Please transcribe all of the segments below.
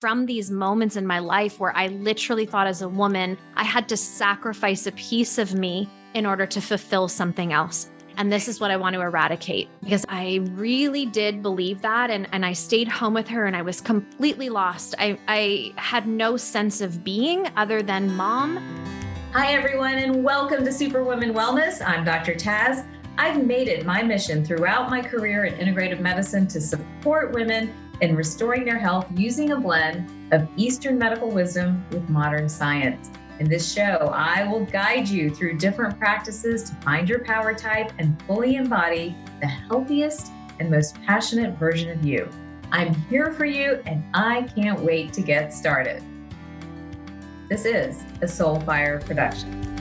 from these moments in my life where I literally thought as a woman, I had to sacrifice a piece of me in order to fulfill something else. And this is what I want to eradicate because I really did believe that. And, and I stayed home with her and I was completely lost. I, I had no sense of being other than mom. Hi, everyone, and welcome to Superwoman Wellness. I'm Dr. Taz. I've made it my mission throughout my career in integrative medicine to support women in restoring their health using a blend of Eastern medical wisdom with modern science. In this show, I will guide you through different practices to find your power type and fully embody the healthiest and most passionate version of you. I'm here for you and I can't wait to get started. This is a Soulfire production.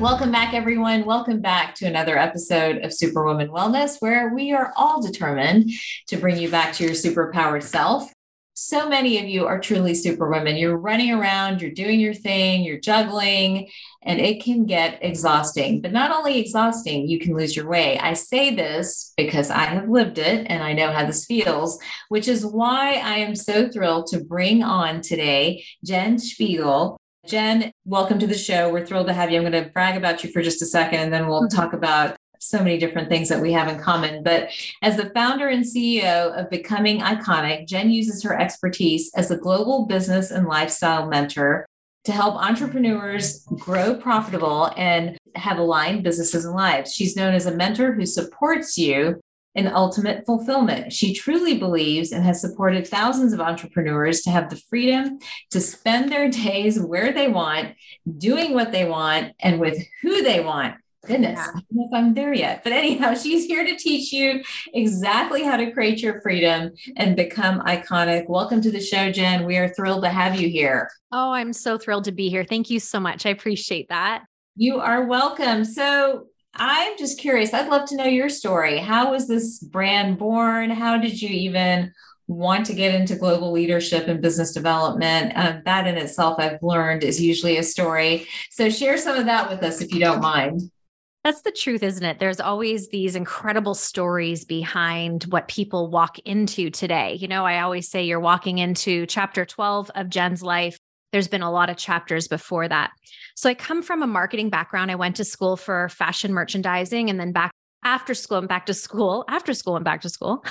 Welcome back, everyone. Welcome back to another episode of Superwoman Wellness, where we are all determined to bring you back to your superpowered self. So many of you are truly superwomen. You're running around, you're doing your thing, you're juggling, and it can get exhausting. But not only exhausting, you can lose your way. I say this because I have lived it and I know how this feels, which is why I am so thrilled to bring on today Jen Szpigiel. Jen, welcome to the show. We're thrilled to have you. I'm going to brag about you for just a second, and then we'll mm-hmm. talk about so many different things that we have in common. But as the founder and CEO of Becoming Iconic, Jen uses her expertise as a global business and lifestyle mentor to help entrepreneurs grow profitable and have aligned businesses and lives. She's known as a mentor who supports you in ultimate fulfillment. She truly believes and has supported thousands of entrepreneurs to have the freedom to spend their days where they want, doing what they want, and with who they want. Goodness, yeah. I don't know if I'm there yet. But anyhow, she's here to teach you exactly how to create your freedom and become iconic. Welcome to the show, Jen. We are thrilled to have you here. Oh, I'm so thrilled to be here. Thank you so much. I appreciate that. You are welcome. So, I'm just curious. I'd love to know your story. How was this brand born? How did you even want to get into global leadership and business development? Um, that in itself, I've learned, is usually a story. So, share some of that with us if you don't mind. That's the truth, isn't it? There's always these incredible stories behind what people walk into today. You know, I always say you're walking into chapter 12 of Jen's life there's been a lot of chapters before that. So I come from a marketing background. I went to school for fashion merchandising and then back after school and back to school, after school and back to school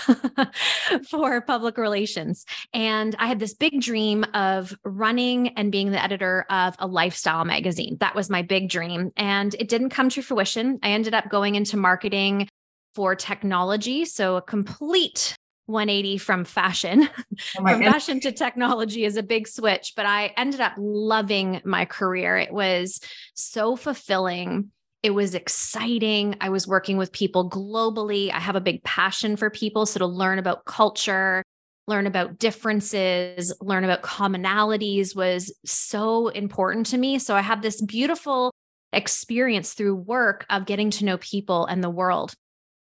for public relations. And I had this big dream of running and being the editor of a lifestyle magazine. That was my big dream. And it didn't come to fruition. I ended up going into marketing for technology. So a complete 180 from fashion. Oh from fashion to technology is a big switch but i ended up loving my career. It was so fulfilling. It was exciting. I was working with people globally. I have a big passion for people so to learn about culture learn about differences learn about commonalities was so important to me. So i had this beautiful experience through work of getting to know people and the world.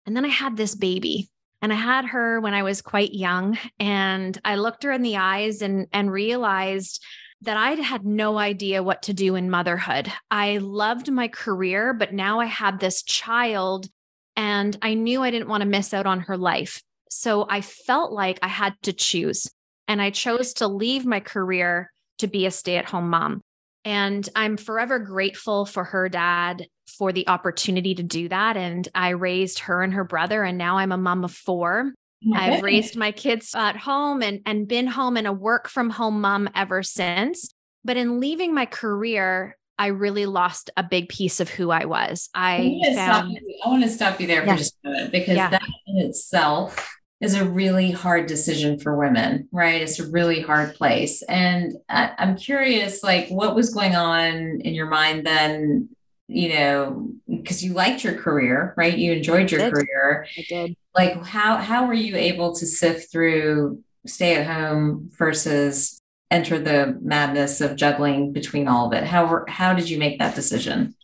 And then i had this baby and I had her when I was quite young. And I looked her in the eyes and, and realized that I had no idea what to do in motherhood. I loved my career, but now I had this child and I knew I didn't want to miss out on her life. So I felt like I had to choose. And I chose to leave my career to be a stay at home mom. And I'm forever grateful for her dad for the opportunity to do that. And I raised her and her brother, and now I'm a mom of four. I've raised my kids at home and, and been home and a work from home mom ever since. But in leaving my career, I really lost a big piece of who I was. I, found, I want to stop you there yeah. for just a minute because yeah. that in itself is a really hard decision for women, right? It's a really hard place. And I, I'm curious, like, what was going on in your mind then you know, because you liked your career, right? You enjoyed your I career. I did. Like how how were you able to sift through stay at home versus enter the madness of juggling between all of it? How how did you make that decision?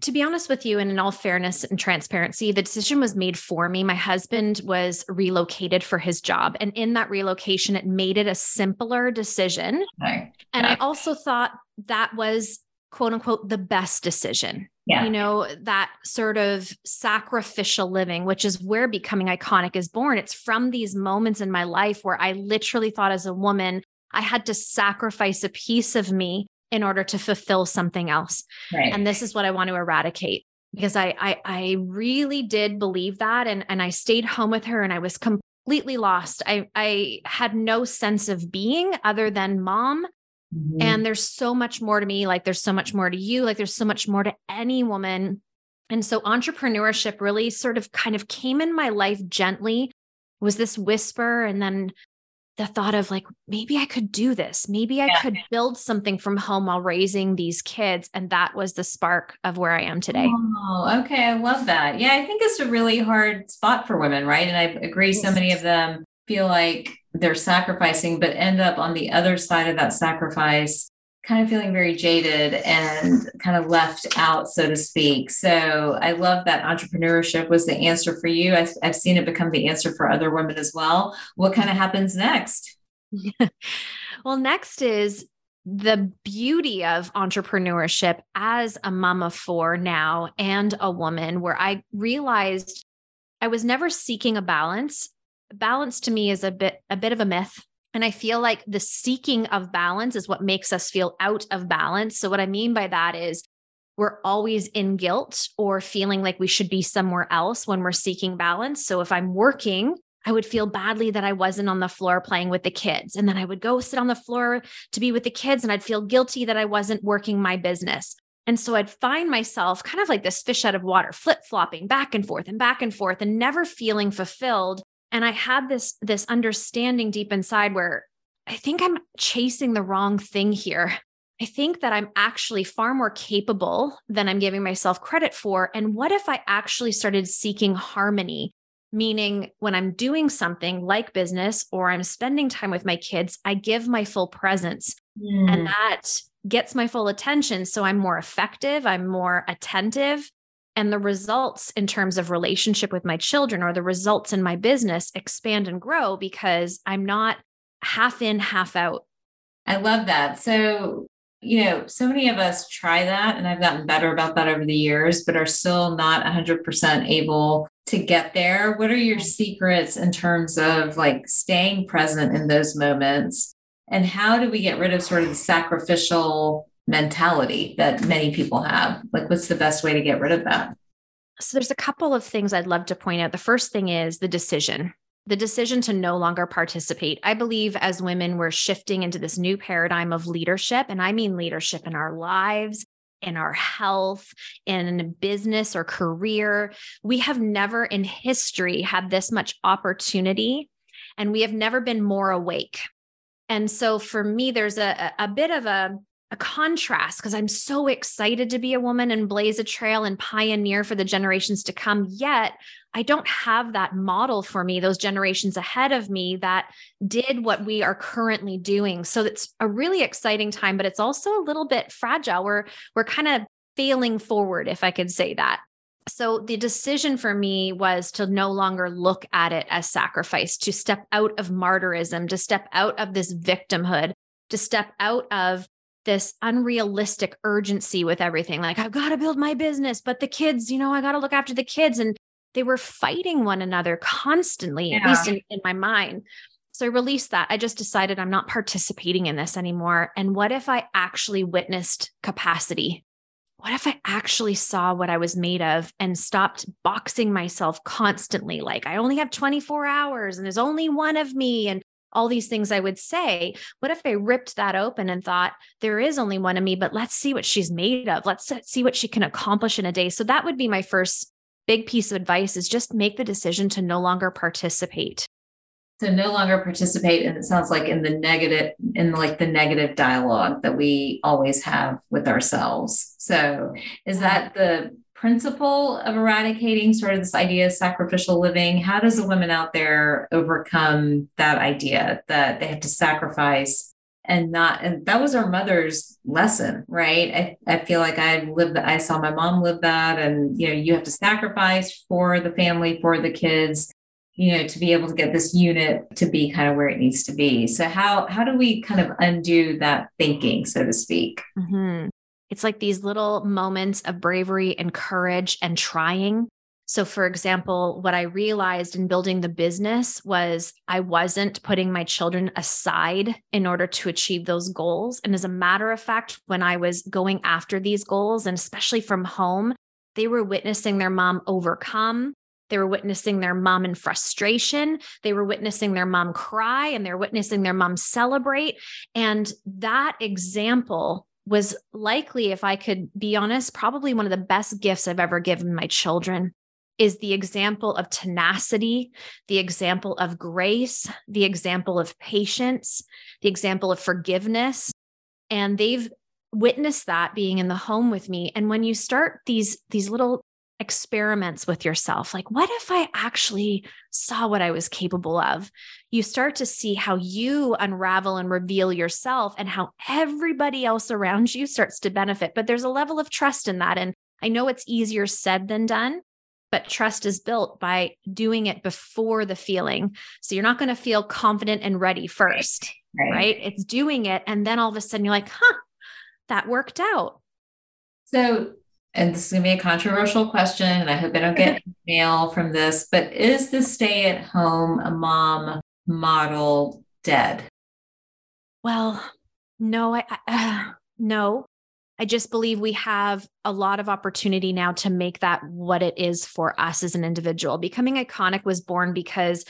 To be honest with you, and in all fairness and transparency, the decision was made for me. My husband was relocated for his job. And in that relocation, it made it a simpler decision. Right. And yeah. I also thought that was quote unquote the best decision Yeah. You know, that sort of sacrificial living, which is where becoming iconic is born. It's from these moments in my life where I literally thought as a woman, I had to sacrifice a piece of me in order to fulfill something else. Right. And this is what I want to eradicate because I, I I really did believe that and and I stayed home with her and I was completely lost. I I had no sense of being other than mom. Mm-hmm. And there's so much more to me like there's so much more to you like there's so much more to any woman. And so entrepreneurship really sort of kind of came in my life gently was this whisper and then the thought of like maybe i could do this. Maybe i yeah. could build something from home while raising these kids. And that was the spark of where i am today. Oh okay. I love that. Yeah i think it's a really hard spot for women right? And i agree so many of them feel like they're sacrificing but end up on the other side of that sacrifice kind of feeling very jaded and kind of left out, so to speak. So I love that entrepreneurship was the answer for you. I've, I've seen it become the answer for other women as well. What kind of happens next? well, next is the beauty of entrepreneurship as a mom of four now and a woman, where I realized I was never seeking a balance. Balance to me is a bit a bit of a myth and I feel like the seeking of balance is what makes us feel out of balance. So, what I mean by that is we're always in guilt or feeling like we should be somewhere else when we're seeking balance. So, if I'm working, I would feel badly that I wasn't on the floor playing with the kids. And then I would go sit on the floor to be with the kids and I'd feel guilty that I wasn't working my business. And so I'd find myself kind of like this fish out of water, flip flopping back and forth and back and forth and never feeling fulfilled and i had this this understanding deep inside where i think i'm chasing the wrong thing here. I think that i'm actually far more capable than i'm giving myself credit for. And what if i actually started seeking harmony? Meaning when i'm doing something like business or i'm spending time with my kids i give my full presence. Mm. and that gets my full attention. So i'm more effective. I'm more attentive and the results in terms of relationship with my children or the results in my business expand and grow because I'm not half in, half out. I love that. So, you know, so many of us try that, and I've gotten better about that over the years, but are still not 100% able to get there. What are your secrets in terms of like staying present in those moments? And how do we get rid of sort of the sacrificial mentality that many people have? Like, what's the best way to get rid of that? So, there's a couple of things I'd love to point out. The first thing is the decision, the decision to no longer participate. I believe as women, we're shifting into this new paradigm of leadership. And I mean leadership in our lives, in our health, in business or career. We have never in history had this much opportunity, and we have never been more awake. And so for me, there's a, a bit of a a contrast because I'm so excited to be a woman and blaze a trail and pioneer for the generations to come. Yet I don't have that model for me, those generations ahead of me that did what we are currently doing. So it's a really exciting time, but it's also a little bit fragile. We're we're kind of failing forward, if I could say that. So the decision for me was to no longer look at it as sacrifice, to step out of martyrism, to step out of this victimhood, to step out of this unrealistic urgency with everything. Like, I've got to build my business, but the kids, you know, I got to look after the kids. And they were fighting one another constantly, yeah. at least in, in my mind. So I released that. I just decided I'm not participating in this anymore. And what if I actually witnessed capacity? What if I actually saw what I was made of and stopped boxing myself constantly? Like, I only have 24 hours and there's only one of me. And all these things I would say. What if I ripped that open and thought, there is only one of me, but let's see what she's made of. Let's see what she can accomplish in a day. So that would be my first big piece of advice is just make the decision to no longer participate. So no longer participate. And it sounds like in the negative, in like the negative dialogue that we always have with ourselves. So is uh-huh. that the principle of eradicating sort of this idea of sacrificial living? How does a woman out there overcome that idea that they have to sacrifice and not and that was our mother's lesson right i, I feel like i lived that i saw my mom live that and you know you have to sacrifice for the family for the kids you know to be able to get this unit to be kind of where it needs to be so how how do we kind of undo that thinking so to speak mm-hmm. It's like these little moments of bravery and courage and trying. So, for example, what I realized in building the business was I wasn't putting my children aside in order to achieve those goals. And as a matter of fact, when I was going after these goals, and especially from home, they were witnessing their mom overcome. They were witnessing their mom in frustration. They were witnessing their mom cry and they're witnessing their mom celebrate. And that example was likely, if I could be honest, probably one of the best gifts I've ever given my children is the example of tenacity, the example of grace, the example of patience, the example of forgiveness. And they've witnessed that being in the home with me. And when you start these, these little experiments with yourself, like, what if I actually saw what I was capable of? You start to see how you unravel and reveal yourself and how everybody else around you starts to benefit. But there's a level of trust in that. And I know it's easier said than done, but trust is built by doing it before the feeling. So you're not going to feel confident and ready first, right. right. It's doing it. And then all of a sudden you're like, huh, that worked out. So, and this is going to be a controversial question, and I hope I don't get mail from this, but is the stay at home mom model dead? Well, no, I, uh, no, I just believe we have a lot of opportunity now to make that what it is for us as an individual. Becoming iconic was born because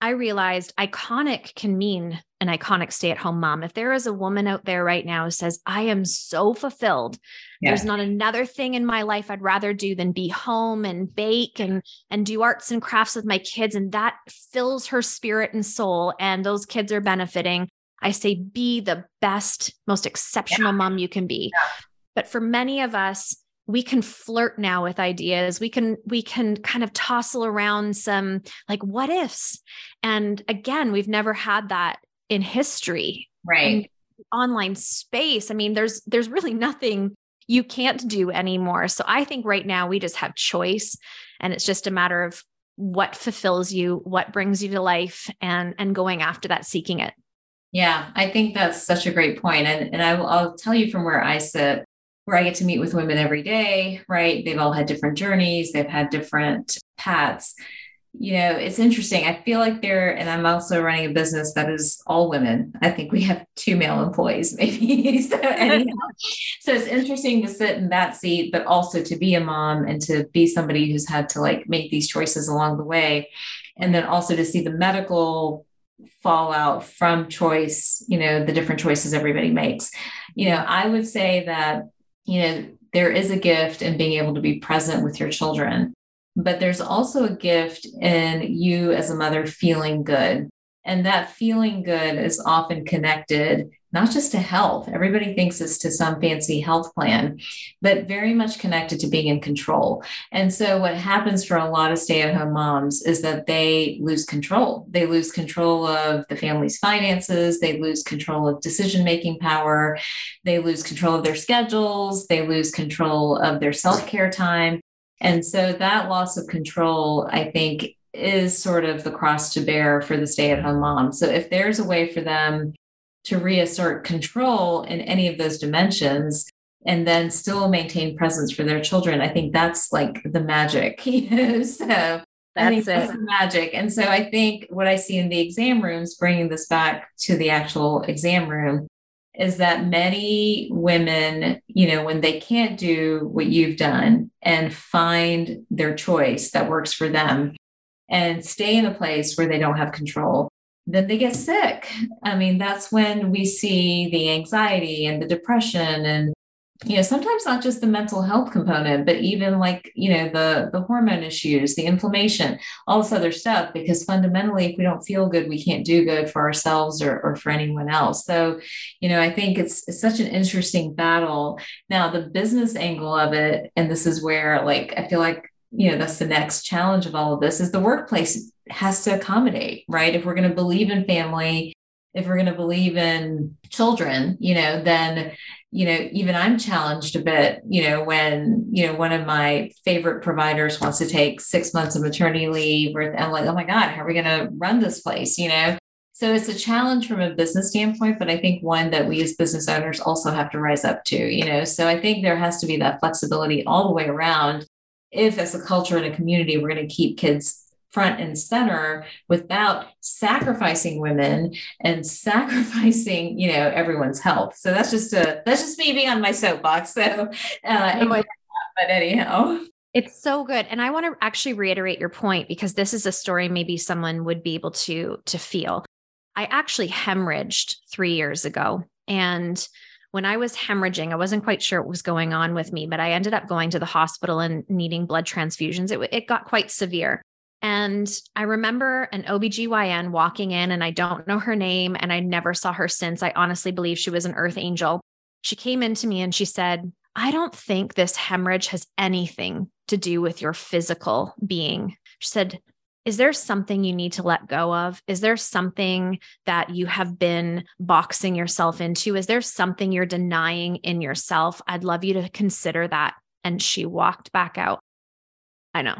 I realized iconic can mean an iconic stay at home mom. If there is a woman out there right now who says, I am so fulfilled, yeah. there's not another thing in my life I'd rather do than be home and bake and, and do arts and crafts with my kids. And that fills her spirit and soul. And those kids are benefiting. I say be the best, most exceptional yeah. mom you can be. Yeah. But for many of us, we can flirt now with ideas. We can we can kind of tossle around some like what ifs. And again, we've never had that in history. Right. online space. I mean, there's there's really nothing you can't do anymore. So I think right now we just have choice and it's just a matter of what fulfills you, what brings you to life and and going after that seeking it. Yeah, I think that's such a great. And, and I will, I'll tell you from where I sit, where I get to meet with women every day, right? They've all had different journeys, they've had different paths. You know, it's interesting. I feel like they're, and I'm also running a business that is all women. I think we have two male employees, maybe. so, so it's interesting to sit in that seat, but also to be a mom and to be somebody who's had to like make these choices along the way. And then also to see the medical fallout from choice, you know, the different choices everybody makes. You know, I would say that, you know, there is a gift in being able to be present with your children, but there's also a gift in you as a mother feeling good. And that feeling good is often connected not just to health. Everybody thinks it's to some fancy health plan, but very much connected to being in control. And so, what happens for a lot of stay at home moms is that they lose control. They lose control of the family's finances, they lose control of decision making power, they lose control of their schedules, they lose control of their self care time. And so, that loss of control, I think, is sort of the cross to bear for the stay at home mom. So, if there's a way for them to reassert control in any of those dimensions and then still maintain presence for their children. I think that's like the magic. so that's I think that's the magic. And so I think what I see in the exam rooms, bringing this back to the actual exam room, is that many women, you know, when they can't do what you've done and find their choice that works for them and stay in a place where they don't have control, then they get sick. I mean, that's when we see the anxiety and the depression and you know sometimes not just the mental health component but even like you know the the hormone issues the inflammation all this other stuff because fundamentally if we don't feel good we can't do good for ourselves or, or for anyone else so you know i think it's, it's such an interesting battle now the business angle of it and this is where like i feel like you know that's the next challenge of all of this is the workplace has to accommodate, right? If we're going to believe in family, if we're going to believe in children, you know, then, you know, even I'm challenged a bit, you know, when, you know, one of my favorite providers wants to take six months of maternity leave, or I'm like, oh my God, how are we going to run this place, you know? So it's a challenge from a business standpoint, but I think one that we as business owners also have to rise up to, you know. So I think there has to be that flexibility all the way around. If as a culture and a community, we're going to keep kids front and center without sacrificing women and sacrificing you know everyone's health. So that's just a that's just me being on my soapbox. So uh, but anyhow. It's so good. And i want to actually reiterate your point because this is a story maybe someone would be able to to feel. I actually hemorrhaged three years ago. And when I was hemorrhaging, I wasn't quite sure what was going on with me, but I ended up going to the hospital and needing blood transfusions. It, it got quite severe. And I remember an OBGYN walking in, and I don't know her name, and I never saw her since. I honestly believe she was an earth angel. She came into me and she said, I don't think this hemorrhage has anything to do with your physical being. She said, Is there something you need to let go of? Is there something that you have been boxing yourself into? Is there something you're denying in yourself? I'd love you to consider that. And she walked back out. I know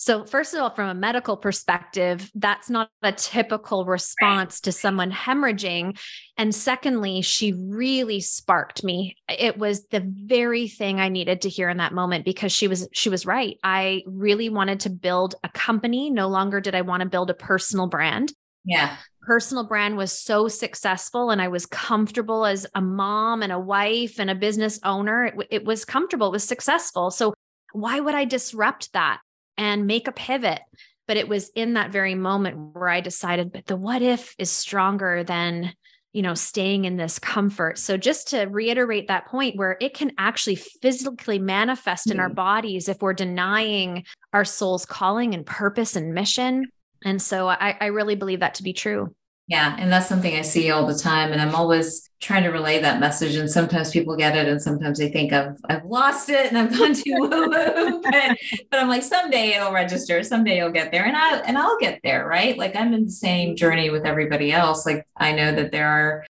so, first of all, from a medical perspective, that's not a typical response to someone hemorrhaging. And secondly, she really sparked me. It was the very thing I needed to hear in that moment because she was she was right. I really wanted to build a company. No longer did I want to build a personal brand. Yeah. Personal brand was so successful and I was comfortable as a mom and a wife and a business owner. It, it was comfortable, it was successful. So why would I disrupt that? And make a pivot. But it was in that very moment where I decided, but the what if is stronger than you know staying in this comfort so just to reiterate that point where it can actually physically manifest mm-hmm. in our mm. bodies if we're denying our soul's calling and purpose and mission and so I, I really believe that to be true yeah, and that's something I see all the time, and I'm always trying to relay that message. And sometimes people get it, and sometimes they think I've I've lost it and I've gone too woo woo. But, but I'm like, someday it'll register, someday you'll get there, and I and I'll get there, right? Like I'm in the same journey with everybody else. Like I know that there are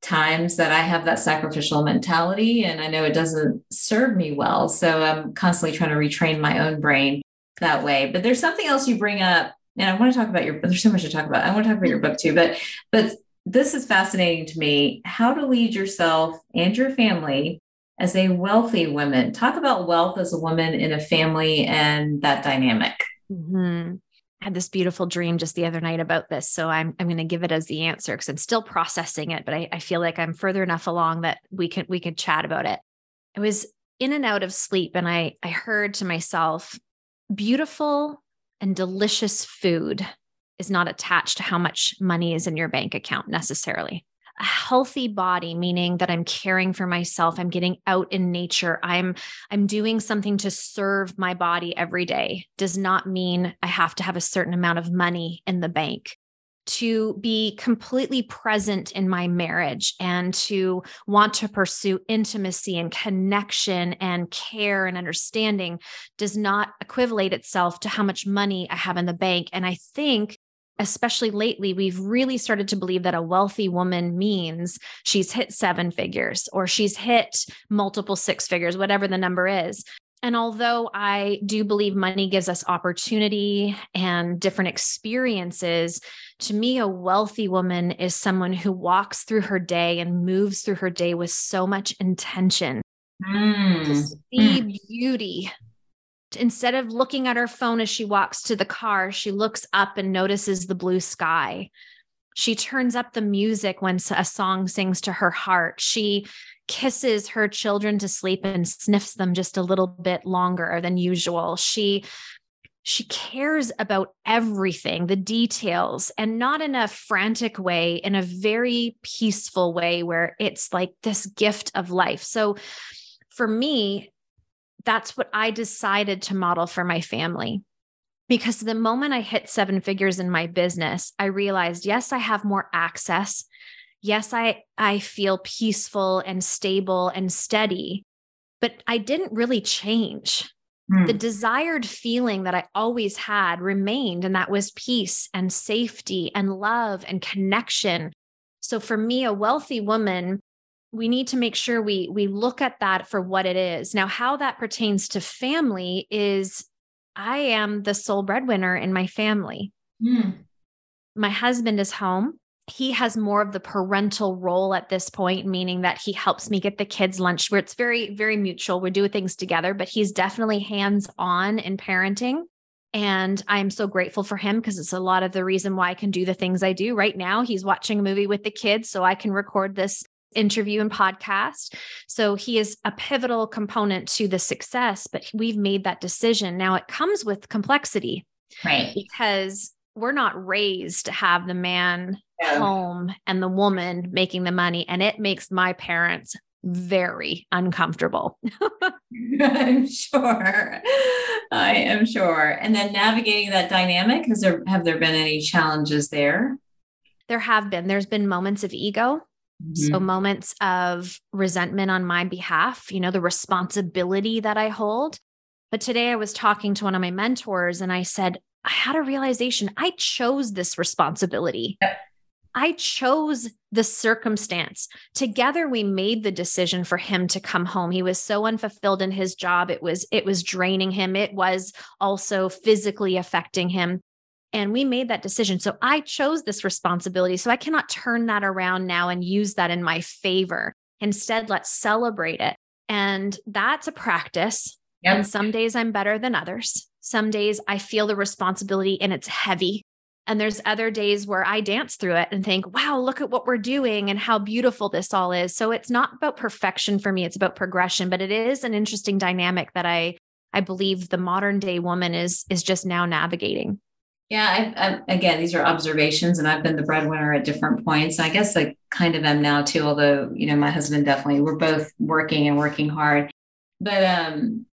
times that I have that sacrificial mentality, and I know it doesn't serve me well. So I'm constantly trying to retrain my own brain that way. But there's something else you bring up and I want to talk about your there's so much to talk about. I want to talk about your book too, but but this is fascinating to me. How to lead yourself and your family as a wealthy woman. Talk about wealth as a woman in a family and that dynamic. Mm-hmm. I had this beautiful dream just the other night about this. So I'm I'm going to give it as the answer because I'm still processing it, but I, I feel like I'm further enough along that we can we can chat about it. I was in and out of sleep and I I heard to myself, beautiful and delicious food is not attached to how much money is in your bank account necessarily. A healthy body meaning that I'm caring for myself, I'm getting out in nature, I'm I'm doing something to serve my body every day does not mean I have to have a certain amount of money in the bank to be completely present in my marriage and to want to pursue intimacy and connection and care and understanding does not equivalent itself to how much money I have in the bank. And I think especially lately, we've really started to believe that a wealthy woman means she's hit seven figures or she's hit multiple six figures, whatever the number is. And although I do believe money gives us opportunity and different experiences, to me, a wealthy woman is someone who walks through her day and moves through her day with so much intention mm. to see mm. beauty. Instead of looking at her phone as she walks to the car, she looks up and notices the blue sky. She turns up the music when a song sings to her heart. She kisses her children to sleep and sniffs them just a little bit longer than usual. She she cares about everything, the details, and not in a frantic way, in a very peaceful way where it's like this gift of life. So for me, that's what I decided to model for my family. Because the moment I hit seven figures in my business, I realized, yes, I have more access yes i i feel peaceful and stable and steady but i didn't really change. Mm. the desired feeling that i always had remained and that was peace and safety and love and connection. So for me a wealthy woman we need to make sure we we look at that for what it is. Now how that pertains to family is i am the sole breadwinner in my family. Mm. my husband is home he has more of the parental role at this point, meaning that he helps me get the kids lunch where it's very, very mutual. We do things together, but he's definitely hands on in parenting. And I'm so grateful for him because it's a lot of the reason why I can do the things I do right now. He's watching a movie with the kids, so I can record this interview and podcast. So he is a pivotal component to the success, but we've made that decision. Now it comes with complexity. Right. Because we're not raised to have the man yeah. home and the woman making the money. And it makes my parents very uncomfortable. I'm sure. I am sure. And then navigating that dynamic, has there have there been any challenges there? There have been. There's been moments of ego. Mm-hmm. So moments of resentment on my behalf, you know, the responsibility that I hold. But today I was talking to one of my mentors and I said, I had a realization. I chose this responsibility. Yep. I chose the circumstance. Together we made the decision for him to come home. He was so unfulfilled in his job. It was it was draining him. It was also physically affecting him. And we made that decision. So I chose this responsibility. So I cannot turn that around now and use that in my favor. Instead, let's celebrate it. And that's a practice. Yep. And some days I'm better than others. Some days I feel the responsibility and it's heavy. And there's other days where I dance through it and think, wow, look at what we're doing and how beautiful this all is. So it's not about perfection for me, it's about progression, but it is an interesting dynamic that I I believe the modern day woman is is just now navigating. Yeah, I, I, again, these are observations, and I've been the breadwinner at different points. I guess I kind of am now too. Although you know, my husband definitely, we're both working and working hard. But um,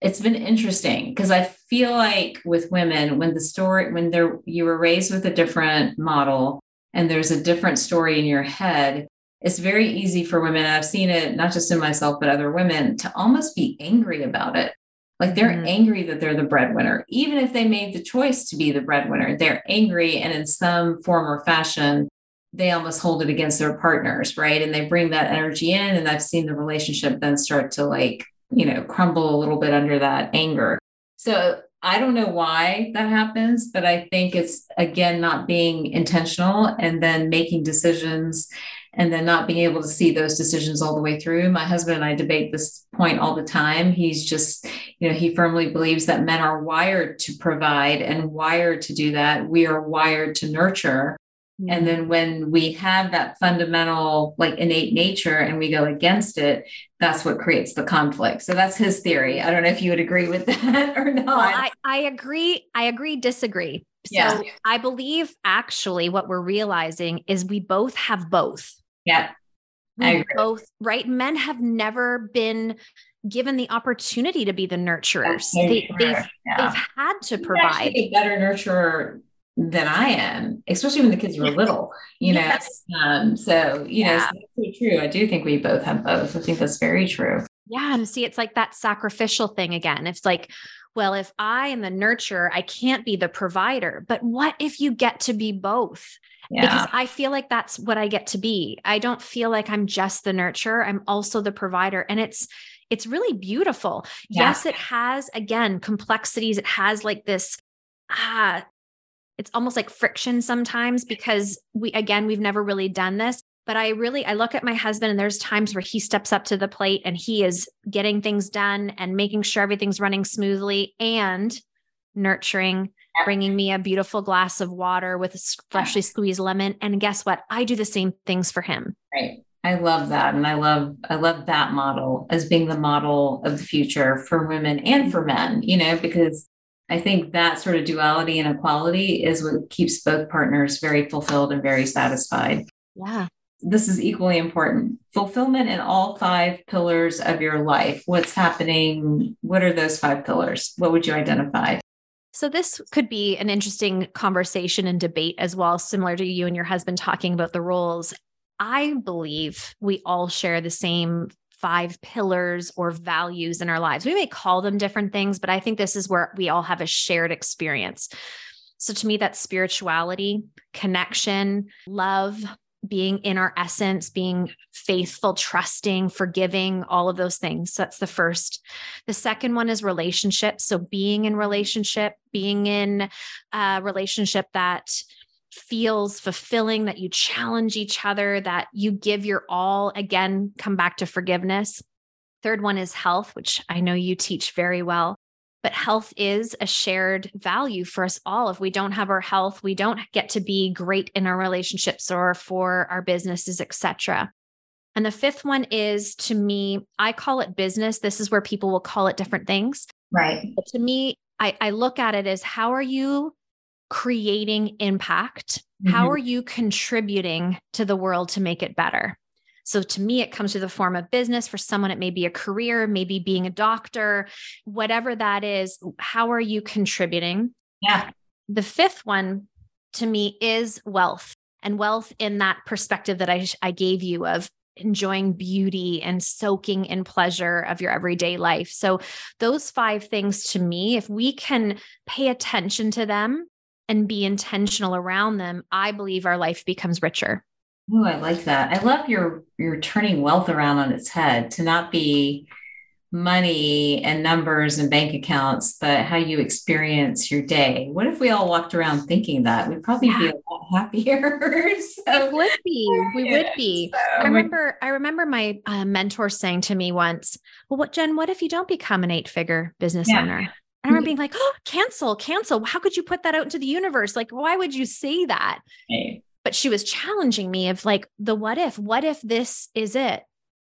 it's been interesting because I feel like with women, when the story, when they're you were raised with a different model and there's a different story in your head, it's very easy for women. I've seen it not just in myself, but other women to almost be angry about it. Like they're mm-hmm. angry that they're the breadwinner, even if they made the choice to be the breadwinner, they're angry. And in some form or fashion, they almost hold it against their partners, right? And they bring that energy in. And I've seen the relationship then start to like you know, crumble a little bit under that anger. So I don't know why that happens, but I think it's again not being intentional and then making decisions and then not being able to see those decisions all the way through. My husband and I debate this point all the time. He's just, you know, he firmly believes that men are wired to provide and wired to do that. We are wired to nurture. And mm-hmm. then when we have that fundamental, like innate nature and we go against it, that's what creates the conflict. So that's his theory. I don't know if you would agree with that or not. Well, I, I agree. I agree, disagree. So yeah. I believe actually what we're realizing is we both have both. Yeah. We both, right? Men have never been given the opportunity to be the nurturers. They, have they've, yeah. they've had to provide. a better nurturer than I am, especially when the kids were little, you know. Yes. Um, so, you yeah. know, so that's true. I do think we both have both. I think that's very true. Yeah. And see, it's like that sacrificial thing again. It's like, well, if I am the nurturer, I can't be the provider. But what if you get to be both? Yeah. Because I feel like that's what I get to be. I don't feel like I'm just the nurturer. I'm also the provider. And it's, it's really beautiful. Yeah. Yes, it has again complexities. It has like this ah it's almost like friction sometimes because we again we've never really done this but i really i look at my husband and there's times where he steps up to the plate and he is getting things done and making sure everything's running smoothly and nurturing bringing me a beautiful glass of water with a freshly squeezed lemon. And guess what? I do the same things for him. Right. I love that. And i love i love that model as being the model of the future for women and for men you know because I think that sort of duality and equality is what keeps both partners very fulfilled and very satisfied. Yeah. This is equally important. Fulfillment in all five pillars of your life. What's happening? What are those five pillars? What would you identify? So, this could be an interesting conversation and debate as well, similar to you and your husband talking about the roles. I believe we all share the same five pillars or values in our lives. We may call them different things, but I think this is where we all have a shared experience. So to me, that's spirituality, connection, love, being in our essence, being faithful, trusting, forgiving, all of those things. So that's the first. The second one is relationship. So being in relationship, being in a relationship that feels fulfilling, that you challenge each other, that you give your all. Again, come back to forgiveness. Third one is health, which I know you teach very well. But health is a shared value for us all. If we don't have our health, we don't get to be great in our relationships or for our businesses, etc. And the fifth one is to me, I call it business. This is where people will call it different things. Right. But to me, I, I look at it as how are you creating impact? Mm-hmm. How are you contributing to the world to make it better? So to me, it comes through the form of business. For someone, it may be a career, maybe being a doctor, whatever that is. How are you contributing? Yeah. The fifth one to me is wealth and wealth in that perspective that I, I gave you of enjoying beauty and soaking in pleasure of your everyday life. So, those five things to me, if we can pay attention to them and be intentional around them, I believe our life becomes richer. Oh, I like that. I love your you're turning wealth around on its head to not be money and numbers and bank accounts, but how you experience your day. What if we all walked around thinking that? We'd probably yeah. be a lot happier. so, we would be. We would be. So, I remember. I remember my uh, mentor saying to me once, "Well, what Jen? What if you don't become an eight-figure business yeah. owner?" I remember mm-hmm. being like, "Oh, cancel, cancel! How could you put that out into the universe? Like, why would you say that?" Hey but she was challenging me of like the what if? What if this is it?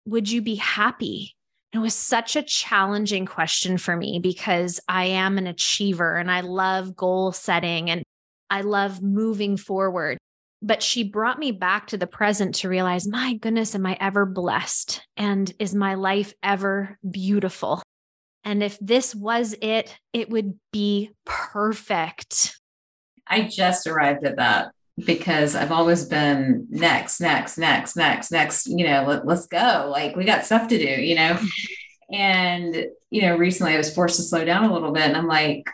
Would you be happy? It was such a challenging question for me because i am an achiever and i love goal setting and i love moving forward. But she brought me back to the present to realize my goodness am i ever blessed? And is my life ever beautiful and if this was it it would be perfect i just arrived at that because I've always been next, next, next, next, next, you know, let, let's go. Like we got stuff to do, you know? And, you know, recently I was forced to slow down a little bit and I'm like,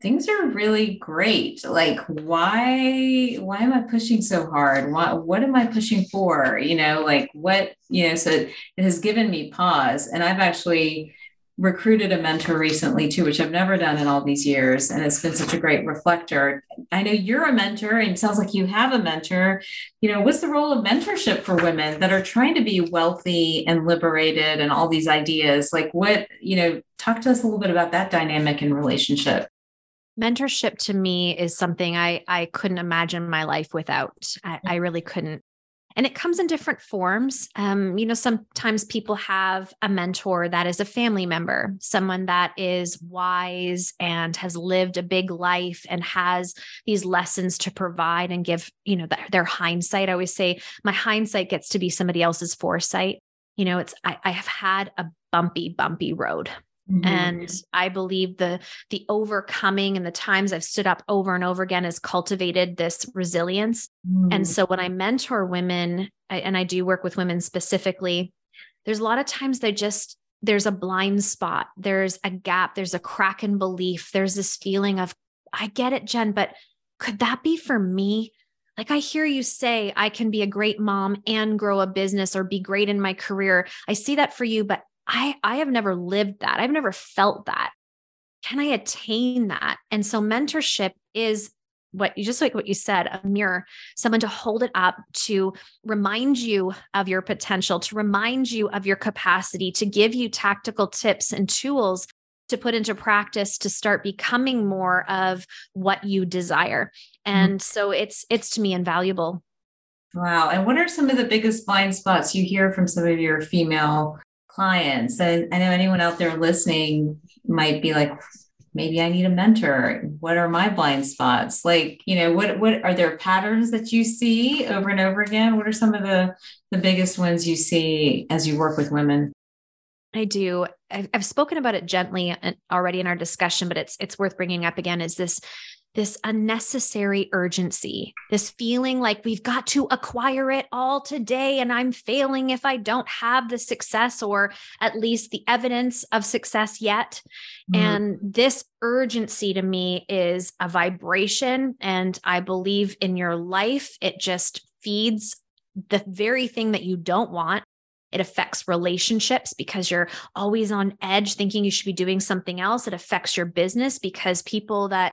things are really great. Like, why, why am I pushing so hard? What, what am I pushing for? You know, like what, you know, so it has given me pause. And I've actually, recruited a mentor recently too, which I've never done in all these years. And it's been such a great reflector. I know you're a mentor and it sounds like you have a mentor. You know, what's the role of mentorship for women that are trying to be wealthy and liberated and all these ideas? Like what, you know, talk to us a little bit about that dynamic and relationship. Mentorship to me is something I I couldn't imagine my life without. I, I mm-hmm. really couldn't and it comes in different forms. Um, you know, sometimes people have a mentor that is a family member, someone that is wise and has lived a big life and has these lessons to provide and give, you know, their hindsight. I always say my hindsight gets to be somebody else's foresight. You know, it's, I, I have had a bumpy, bumpy road. Mm-hmm. And I believe the the overcoming and the times I've stood up over and over again has cultivated this resilience. Mm-hmm. And so when I mentor women, I, and I do work with women specifically, there's a lot of times they just there's a blind spot, there's a gap, there's a crack in belief, there's this feeling of I get it, Jen, but could that be for me? Like I hear you say, I can be a great mom and grow a business or be great in my career. I see that for you, but I I have never lived that. I've never felt that. Can I attain that? And so mentorship is what you just like what you said a mirror someone to hold it up to remind you of your potential to remind you of your capacity to give you tactical tips and tools to put into practice to start becoming more of what you desire mm-hmm. and mm-hmm. so it's it's to me invaluable wow and what are some of the biggest blind spots you hear from some of your female clients. And I know anyone out there listening might be like, maybe I need a mentor. What are my blind spots? Like, you know, what what are there patterns that you see over and over again? What are some of the the biggest ones you see as you work with women? I do. I've, I've spoken about it gently uh, already in our discussion, but it's it's worth bringing up again. Is this this unnecessary urgency, this feeling like we've got to acquire it all today and I'm failing if I don't have the success or at least the evidence of success yet. Mm-hmm. And this urgency to me is a vibration. And I believe in your life, it just feeds the very thing that you don't want. It affects relationships because you're always on edge thinking you should be doing something else. It affects your business because people that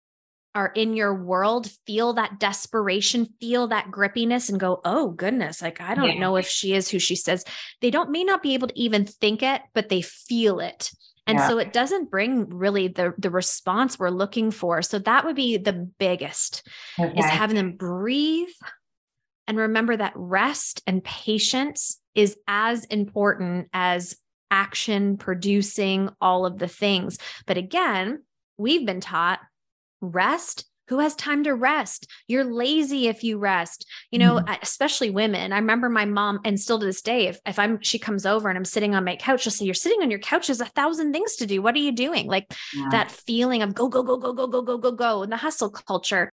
are in your world feel that desperation, feel that grippiness, and go, oh goodness, like I don't yeah. know if she is who she says. They don't may not be able to even think it, but they feel it. And yeah. so it doesn't bring really the the response we're looking for. So that would be the biggest okay. is having them breathe and remember that rest and patience is as important as action producing all of the things. But again, we've been taught rest? Who has time to rest? You're lazy if you rest. You know mm-hmm. especially women. I remember my mom and still to this day if, if i'm she comes over and i'm sitting on my couch she'll say you're sitting on your couch there's a thousand things to do. What are you doing? Like yeah. that feeling of go go go go go go go go go and the hustle culture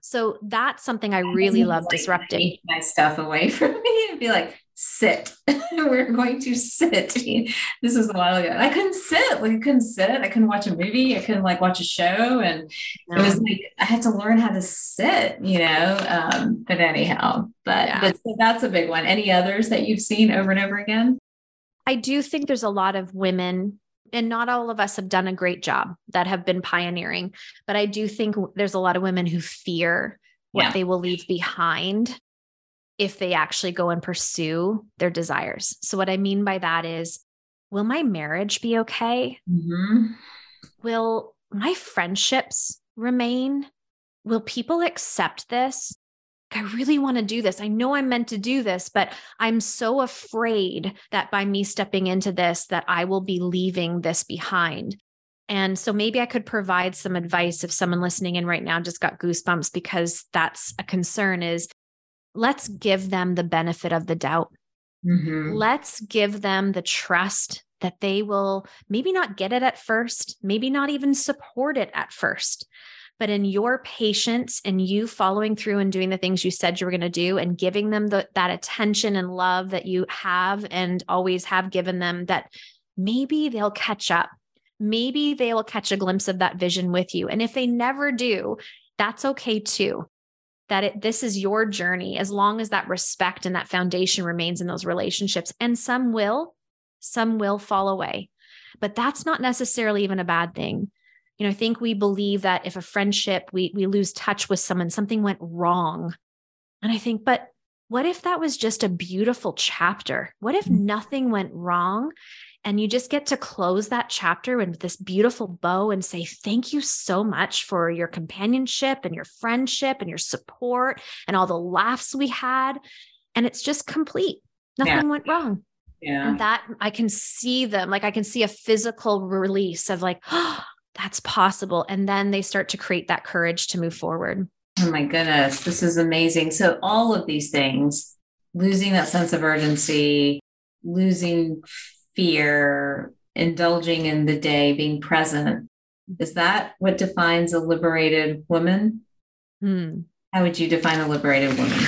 so that's something i really love like disrupting my stuff away from me and be like sit. We're going to sit. this was a while ago. I couldn't sit. Like I couldn't sit. I couldn't watch a movie. I couldn't like watch a show. And no. it was like I had to learn how to sit, you know. Um, but anyhow, but yeah. but so that's a big one. Any others that you've seen over and over again? I do think there's a lot of women and not all of us have done a great job that have been pioneering, but I do think there's a lot of women who fear what yeah. they will leave behind if they actually go and pursue their desires. So, what I mean by that is, will my marriage be okay? Mm-hmm. Will my friendships remain? Will people accept this? I really want to do this. I know I'm meant to do this, but I'm so afraid that by me stepping into this that I will be leaving this behind. And so maybe I could provide some advice if someone listening in right now just got goosebumps because that's a concern is let's give them the benefit of the doubt. Mm-hmm. Let's give them the trust that they will maybe not get it at first, maybe not even support it at first. But in your patience and you following through and doing the things you said you were going to do and giving them the, that attention and love that you have and always have given them, that maybe they'll catch up. Maybe they will catch a glimpse of that vision with you. And if they never do, that's okay too that it, this is your journey as long as that respect and that foundation remains in those relationships. And some will, some will fall away, but that's not necessarily even a bad thing. You know, I think we believe that if a friendship, we, we lose touch with someone, something went wrong. And I think, but what if that was just a beautiful chapter? What if mm. nothing went wrong and you just get to close that chapter with this beautiful bow and say, Thank you so much for your companionship and your friendship and your support and all the laughs we had. And it's just complete. Nothing yeah. went wrong. Yeah. And that I can see them, like I can see a physical release of like, oh, that's possible. And then they start to create that courage to move forward. Oh my goodness, this is amazing. So, all of these things, losing that sense of urgency, losing fear, indulging in the day, being present. Is that what defines a liberated woman? Hmm. How would you define a liberated woman?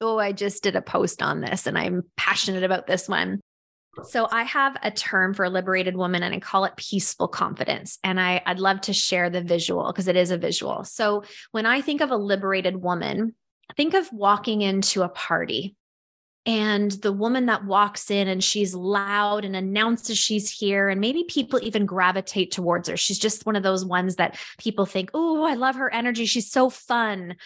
Oh, I just did a post on this and I'm passionate about this one. So I have a term for a liberated woman and I call it peaceful confidence. And I, I'd love to share the visual because it is a visual. So when I think of a liberated woman, think of walking into a party and the woman that walks in and she's loud and announces she's here and maybe people even gravitate towards her she's just one of those ones that people think oh i love her energy she's so fun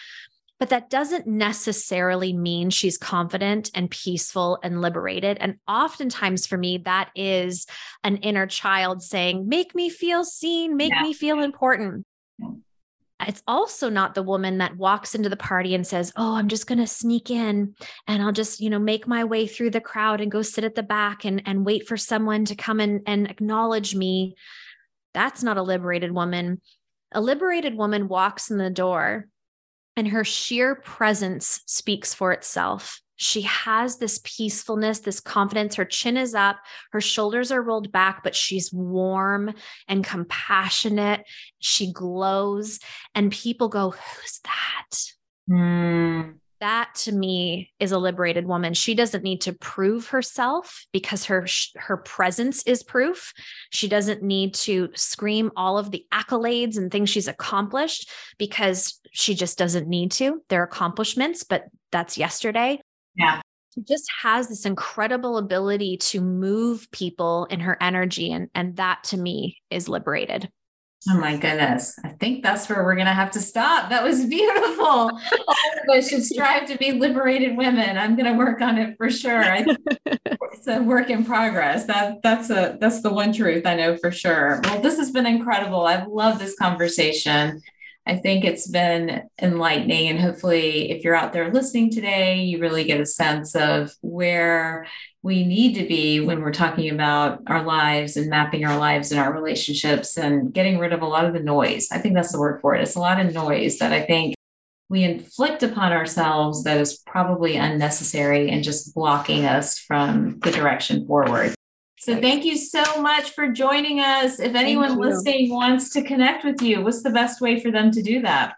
but that doesn't necessarily mean she's confident and peaceful and liberated and oftentimes for me that is an inner child saying make me feel seen make yeah. me feel important it's also not the woman that walks into the party and says, "Oh, I'm just going to sneak in and I'll just, you know, make my way through the crowd and go sit at the back and and wait for someone to come and and acknowledge me." That's not a liberated woman. A liberated woman walks in the door and her sheer presence speaks for itself. She has this peacefulness, this confidence. Her chin is up, her shoulders are rolled back, but she's warm and compassionate. She glows, and people go, Who's that? Mm. That to me is a liberated woman. She doesn't need to prove herself because her her presence is proof. She doesn't need to scream all of the accolades and things she's accomplished because she just doesn't need to. They're accomplishments, but that's yesterday. Yeah. She just has this incredible ability to move people in her energy. And, and that to me is liberated. Oh my goodness. I think that's where we're going to have to stop. That was beautiful. All of us should strive to be liberated women. I'm going to work on it for sure. I, it's a work in progress. That that's a that's the one truth I know for sure. Well, this has been incredible. I've loved this conversation. I think it's been enlightening. And hopefully, if you're out there listening today, you really get a sense of where we need to be when we're talking about our lives and mapping our lives and our relationships and getting rid of a lot of the noise. I think that's the word for it. It's a lot of noise that I think we inflict upon ourselves that is probably unnecessary and just blocking us from the direction forward. So thank you so much for joining us. If anyone listening wants to connect with you, what's the best way for them to do that?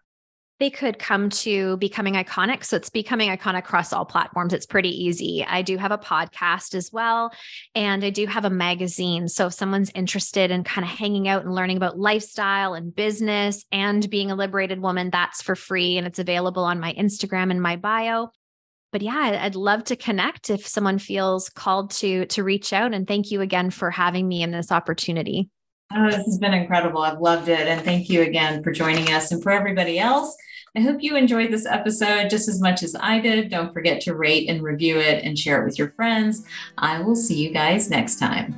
They could come to Becoming Iconic. So it's Becoming Iconic across all platforms. It's pretty easy. I do have a podcast as well, and I do have a magazine. So if someone's interested in kind of hanging out and learning about lifestyle and business and being a liberated woman, that's for free and it's available on my Instagram and my bio but yeah, I'd love to connect if someone feels called to to reach out. And thank you again for having me in this opportunity. Oh, this has been incredible. I've loved it. And thank you again for joining us. And for everybody else, I hope you enjoyed this episode just as much as I did. Don't forget to rate and review it and share it with your friends. I will see you guys next time.